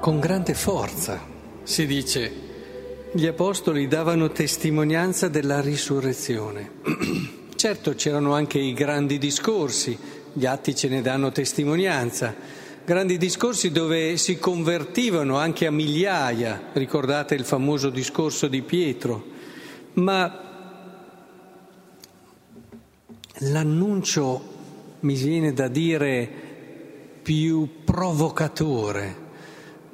con grande forza. Si dice, gli apostoli davano testimonianza della risurrezione. certo c'erano anche i grandi discorsi, gli atti ce ne danno testimonianza, grandi discorsi dove si convertivano anche a migliaia, ricordate il famoso discorso di Pietro, ma l'annuncio mi viene da dire più provocatore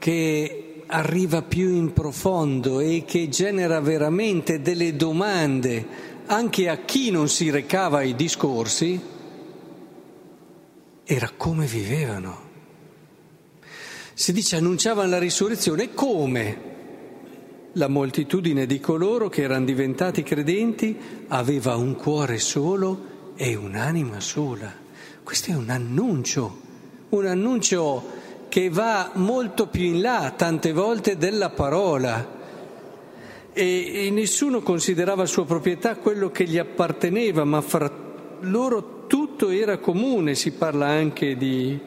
che arriva più in profondo e che genera veramente delle domande anche a chi non si recava ai discorsi, era come vivevano. Si dice annunciavano la risurrezione come la moltitudine di coloro che erano diventati credenti aveva un cuore solo e un'anima sola. Questo è un annuncio, un annuncio che va molto più in là tante volte della parola. E, e nessuno considerava sua proprietà quello che gli apparteneva, ma fra loro tutto era comune. Si parla anche di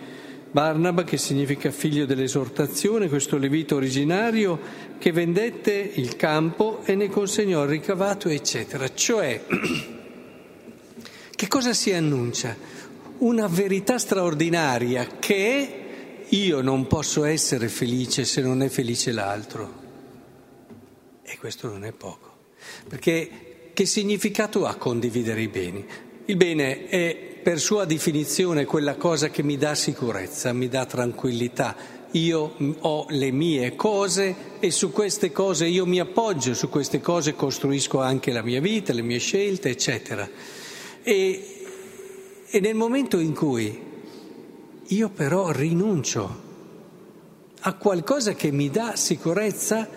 Barnaba, che significa figlio dell'esortazione, questo levito originario che vendette il campo e ne consegnò il ricavato, eccetera. Cioè, che cosa si annuncia? Una verità straordinaria che è io non posso essere felice se non è felice l'altro. E questo non è poco. Perché che significato ha condividere i beni? Il bene è per sua definizione quella cosa che mi dà sicurezza, mi dà tranquillità. Io ho le mie cose e su queste cose io mi appoggio, su queste cose costruisco anche la mia vita, le mie scelte, eccetera. E, e nel momento in cui io però rinuncio a qualcosa che mi dà sicurezza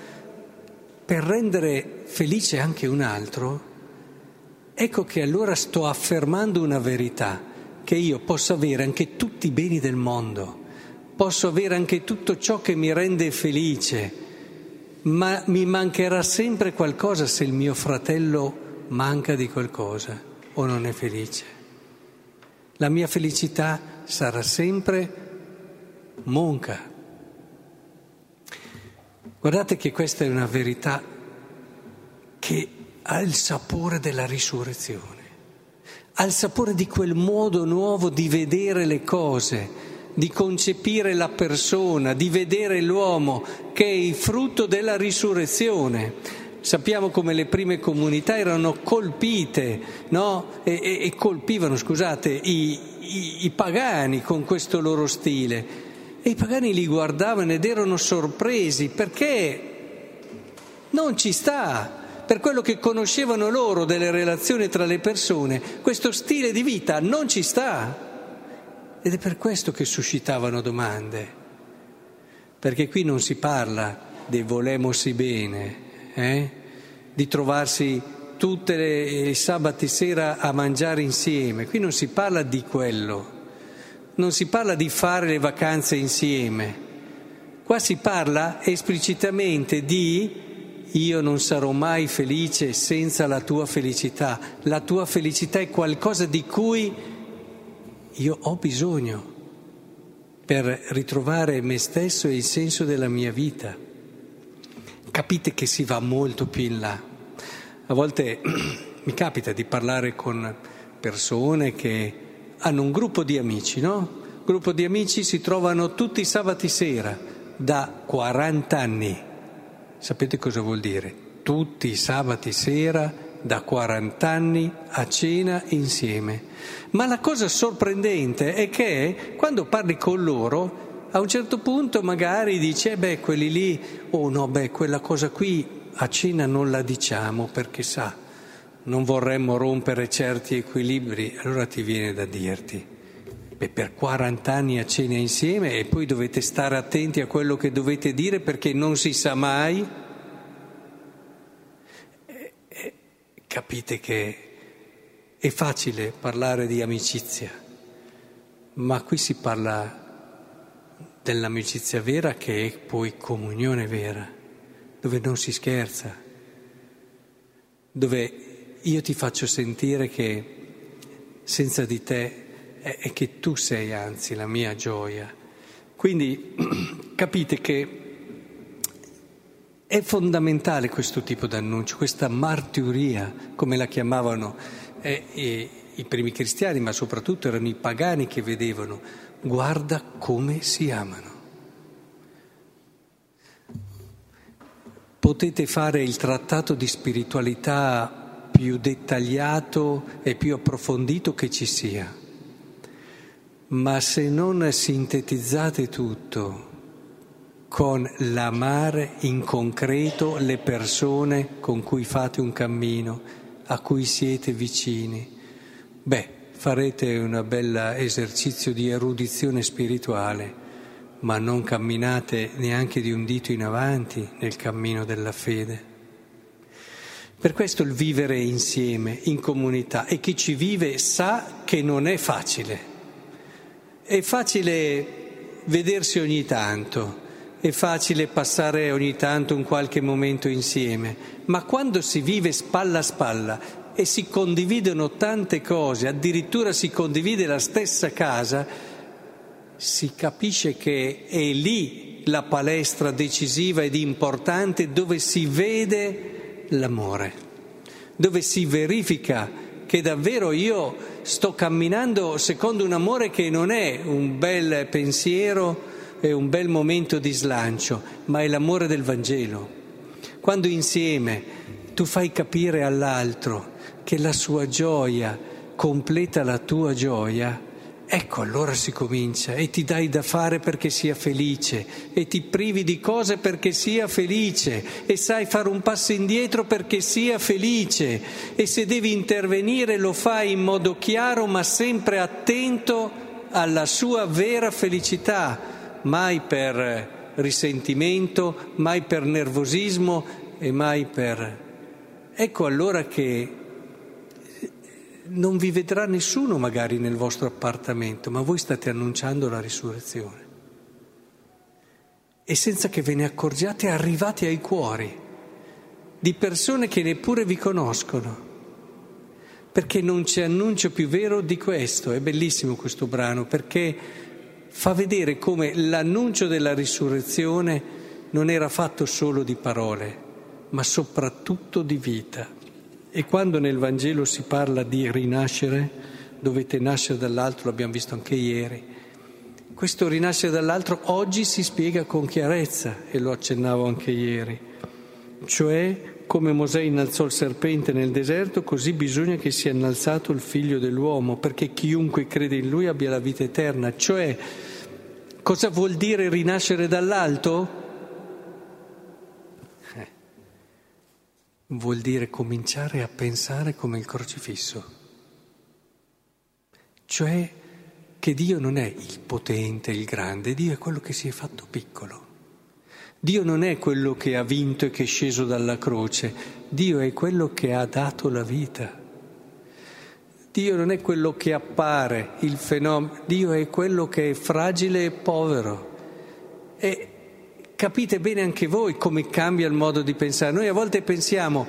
per rendere felice anche un altro, ecco che allora sto affermando una verità, che io posso avere anche tutti i beni del mondo, posso avere anche tutto ciò che mi rende felice, ma mi mancherà sempre qualcosa se il mio fratello manca di qualcosa o non è felice. La mia felicità sarà sempre monca. Guardate che questa è una verità che ha il sapore della risurrezione, ha il sapore di quel modo nuovo di vedere le cose, di concepire la persona, di vedere l'uomo, che è il frutto della risurrezione. Sappiamo come le prime comunità erano colpite no? e, e, e, colpivano scusate, i, i, i pagani con questo loro stile. E i pagani li guardavano ed erano sorpresi perché non ci sta, per quello che conoscevano loro delle relazioni tra le persone, questo stile di vita non ci sta. Ed è per questo che suscitavano domande, perché qui non si parla di volemosi bene, eh? di trovarsi tutte le, sabati sera a mangiare insieme. Qui non si parla di quello, non si parla di fare le vacanze insieme. Qua si parla esplicitamente di io non sarò mai felice senza la tua felicità. La tua felicità è qualcosa di cui io ho bisogno per ritrovare me stesso e il senso della mia vita capite che si va molto più in là. A volte mi capita di parlare con persone che hanno un gruppo di amici, no? Gruppo di amici si trovano tutti i sabati sera da 40 anni. Sapete cosa vuol dire? Tutti i sabati sera da 40 anni a cena insieme. Ma la cosa sorprendente è che quando parli con loro a un certo punto magari dice, eh beh, quelli lì, oh no, beh, quella cosa qui a cena non la diciamo perché sa, non vorremmo rompere certi equilibri, allora ti viene da dirti, beh, per 40 anni a cena insieme e poi dovete stare attenti a quello che dovete dire perché non si sa mai. E, e, capite che è facile parlare di amicizia, ma qui si parla dell'amicizia vera che è poi comunione vera, dove non si scherza, dove io ti faccio sentire che senza di te è che tu sei anzi la mia gioia. Quindi capite che È fondamentale questo tipo di annuncio, questa martiria, come la chiamavano eh, eh, i primi cristiani, ma soprattutto erano i pagani che vedevano, guarda come si amano. Potete fare il trattato di spiritualità più dettagliato e più approfondito che ci sia, ma se non sintetizzate tutto con l'amare in concreto le persone con cui fate un cammino, a cui siete vicini, beh, farete un bel esercizio di erudizione spirituale, ma non camminate neanche di un dito in avanti nel cammino della fede. Per questo il vivere insieme, in comunità, e chi ci vive sa che non è facile. È facile vedersi ogni tanto, è facile passare ogni tanto un qualche momento insieme, ma quando si vive spalla a spalla e si condividono tante cose, addirittura si condivide la stessa casa, si capisce che è lì la palestra decisiva ed importante dove si vede l'amore, dove si verifica che davvero io sto camminando secondo un amore che non è un bel pensiero, è un bel momento di slancio, ma è l'amore del Vangelo. Quando insieme tu fai capire all'altro che la sua gioia completa la tua gioia, ecco allora si comincia e ti dai da fare perché sia felice e ti privi di cose perché sia felice e sai fare un passo indietro perché sia felice e se devi intervenire lo fai in modo chiaro ma sempre attento alla sua vera felicità mai per risentimento, mai per nervosismo e mai per... Ecco allora che non vi vedrà nessuno magari nel vostro appartamento, ma voi state annunciando la risurrezione. E senza che ve ne accorgiate arrivate ai cuori di persone che neppure vi conoscono, perché non c'è annuncio più vero di questo. È bellissimo questo brano, perché fa vedere come l'annuncio della risurrezione non era fatto solo di parole, ma soprattutto di vita. E quando nel Vangelo si parla di rinascere, dovete nascere dall'altro, l'abbiamo visto anche ieri, questo rinascere dall'altro oggi si spiega con chiarezza, e lo accennavo anche ieri, cioè come Mosè innalzò il serpente nel deserto, così bisogna che sia innalzato il figlio dell'uomo, perché chiunque crede in lui abbia la vita eterna. Cioè, cosa vuol dire rinascere dall'alto? Vuol dire cominciare a pensare come il crocifisso. Cioè che Dio non è il potente, il grande, Dio è quello che si è fatto piccolo. Dio non è quello che ha vinto e che è sceso dalla croce, Dio è quello che ha dato la vita. Dio non è quello che appare il fenomeno, Dio è quello che è fragile e povero. E capite bene anche voi come cambia il modo di pensare. Noi a volte pensiamo,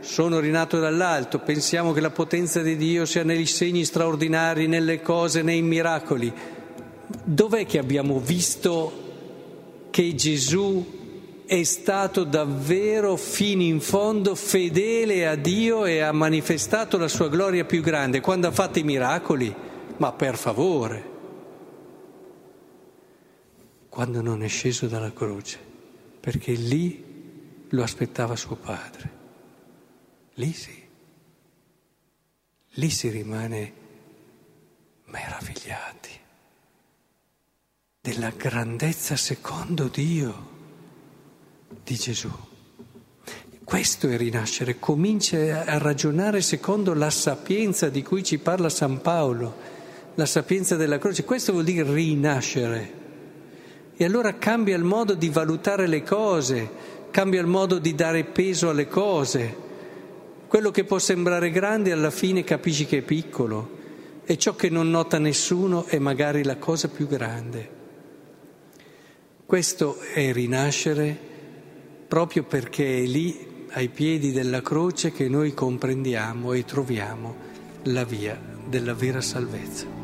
sono rinato dall'alto, pensiamo che la potenza di Dio sia nei segni straordinari, nelle cose, nei miracoli. Dov'è che abbiamo visto che Gesù è stato davvero fino in fondo fedele a Dio e ha manifestato la sua gloria più grande quando ha fatto i miracoli, ma per favore, quando non è sceso dalla croce, perché lì lo aspettava suo padre. Lì sì, lì si rimane meravigliati della grandezza secondo Dio di Gesù. Questo è rinascere, comincia a ragionare secondo la sapienza di cui ci parla San Paolo, la sapienza della croce. Questo vuol dire rinascere. E allora cambia il modo di valutare le cose, cambia il modo di dare peso alle cose. Quello che può sembrare grande alla fine capisci che è piccolo e ciò che non nota nessuno è magari la cosa più grande. Questo è rinascere proprio perché è lì, ai piedi della croce, che noi comprendiamo e troviamo la via della vera salvezza.